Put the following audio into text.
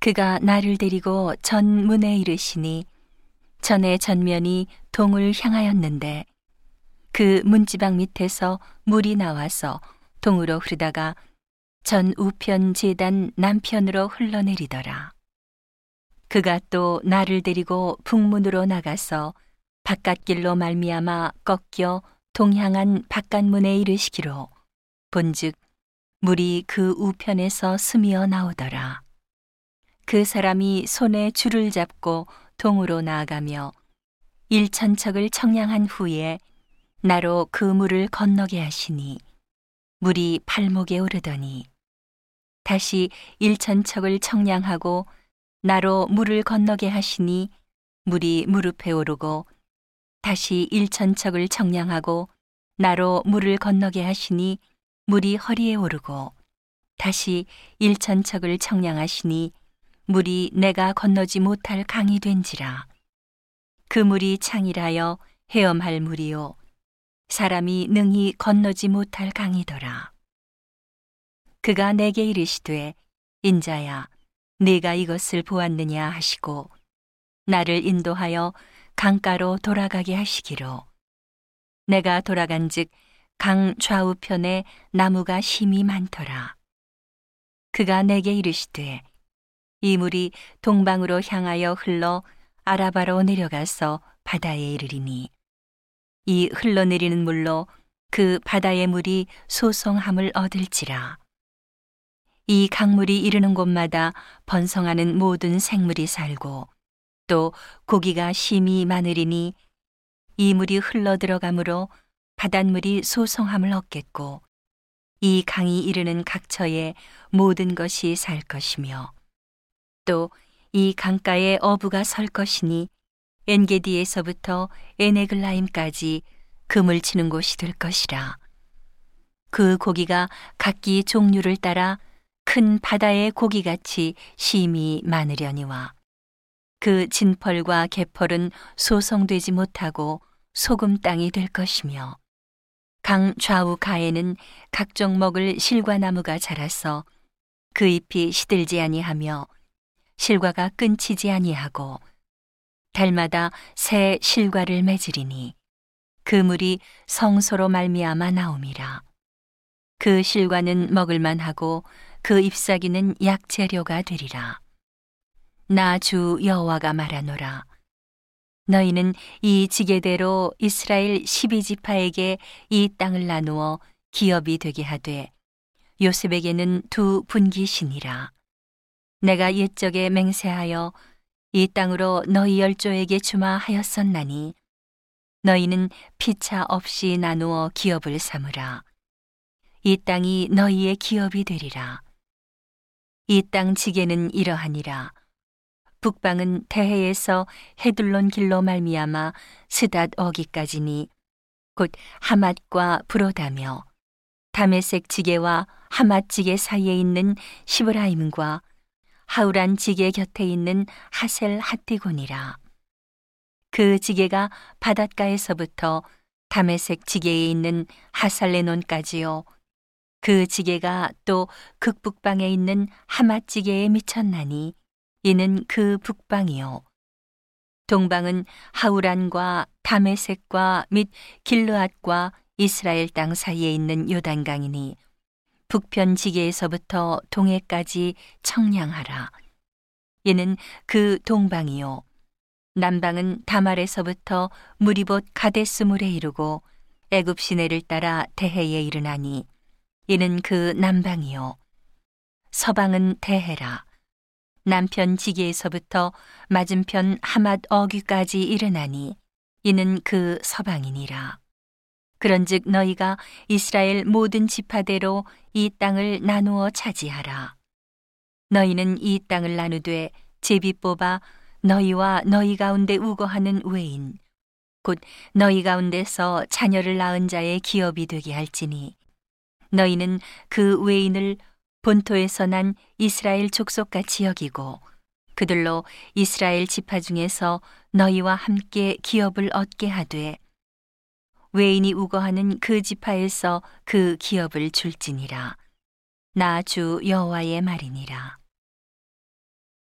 그가 나를 데리고 전문에 이르시니 전의 전면이 동을 향하였는데 그 문지방 밑에서 물이 나와서 동으로 흐르다가 전 우편 재단 남편으로 흘러내리더라. 그가 또 나를 데리고 북문으로 나가서 바깥길로 말미암아 꺾여 동향한 바깥문에 이르시기로 본즉 물이 그 우편에서 스미어 나오더라. 그 사람이 손에 줄을 잡고 동으로 나아가며 일천척을 청량한 후에 나로 그 물을 건너게 하시니 물이 팔목에 오르더니 다시 일천척을 청량하고 나로 물을 건너게 하시니 물이 무릎에 오르고 다시 일천척을 청량하고 나로 물을 건너게 하시니 물이 허리에 오르고 다시 일천척을 청량하시니 물이 내가 건너지 못할 강이 된지라. 그 물이 창이라여 헤엄할 물이요. 사람이 능히 건너지 못할 강이더라. 그가 내게 이르시되 인자야 네가 이것을 보았느냐 하시고 나를 인도하여 강가로 돌아가게 하시기로. 내가 돌아간즉 강 좌우편에 나무가 심이 많더라. 그가 내게 이르시되 이 물이 동방으로 향하여 흘러 아라바로 내려가서 바다에 이르리니 이 흘러내리는 물로 그 바다의 물이 소송함을 얻을지라. 이 강물이 이르는 곳마다 번성하는 모든 생물이 살고 또 고기가 심이 많으리니 이 물이 흘러 들어가므로 바닷물이 소송함을 얻겠고 이 강이 이르는 각처에 모든 것이 살 것이며 또 이 강가에 어부가 설 것이니 엔게디에서부터 에네글라임까지 금을 치는 곳이 될 것이라. 그 고기가 각기 종류를 따라 큰 바다의 고기같이 심이 많으려니와 그 진펄과 개펄은 소송되지 못하고 소금 땅이 될 것이며 강 좌우 가에는 각종 먹을 실과나무가 자라서 그 잎이 시들지 아니하며 실과가 끊치지 아니하고 달마다 새 실과를 맺으리니 그 물이 성소로 말미암아 나옴이라. 그 실과는 먹을만하고 그 잎사귀는 약재료가 되리라. 나 주 여호와가 말하노라. 너희는 이 지게대로 이스라엘 12지파에게 이 땅을 나누어 기업이 되게 하되 요셉에게는 두 분기시니라 내가 옛적에 맹세하여 이 땅으로 너희 열조에게 주마 하였었나니 너희는 피차 없이 나누어 기업을 삼으라. 이 땅이 너희의 기업이 되리라. 이 땅 지게는 이러하니라. 북방은 대해에서 헤둘론 길로 말미암아 스닷 어기까지니 곧 하맛과 브로다며 다메색 지게와 하맛 지게 사이에 있는 시브라임과 하우란 지게 곁에 있는 하셀 하티곤이라 그 지게가 바닷가에서부터 다메색 지게에 있는 하살레논까지요 그 지게가 또 극북방에 있는 하맛 지게에 미쳤나니 이는 그 북방이요. 동방은 하우란과 다메색과 및 길르앗과 이스라엘 땅 사이에 있는 요단강이니 북편 지게에서부터 동해까지 청량하라. 이는 그 동방이요. 남방은 다말에서부터 무리봇 가데스물에 이르고 애굽 시내를 따라 대해에 이르나니 이는 그 남방이요. 서방은 대해라. 남편 지게에서부터 맞은편 하맛 어귀까지 이르나니 이는 그 서방이니라. 그런즉 너희가 이스라엘 모든 지파대로 이 땅을 나누어 차지하라. 너희는 이 땅을 나누되 제비 뽑아 너희와 너희 가운데 우거하는 외인 곧 너희 가운데서 자녀를 낳은 자의 기업이 되게 할지니 너희는 그 외인을 본토에서 난 이스라엘 족속같이 여기고 그들로 이스라엘 지파 중에서 너희와 함께 기업을 얻게 하되 외인이 우거하는 그 지파에서 그 기업을 줄지니라. 나 주 여호와의 말이니라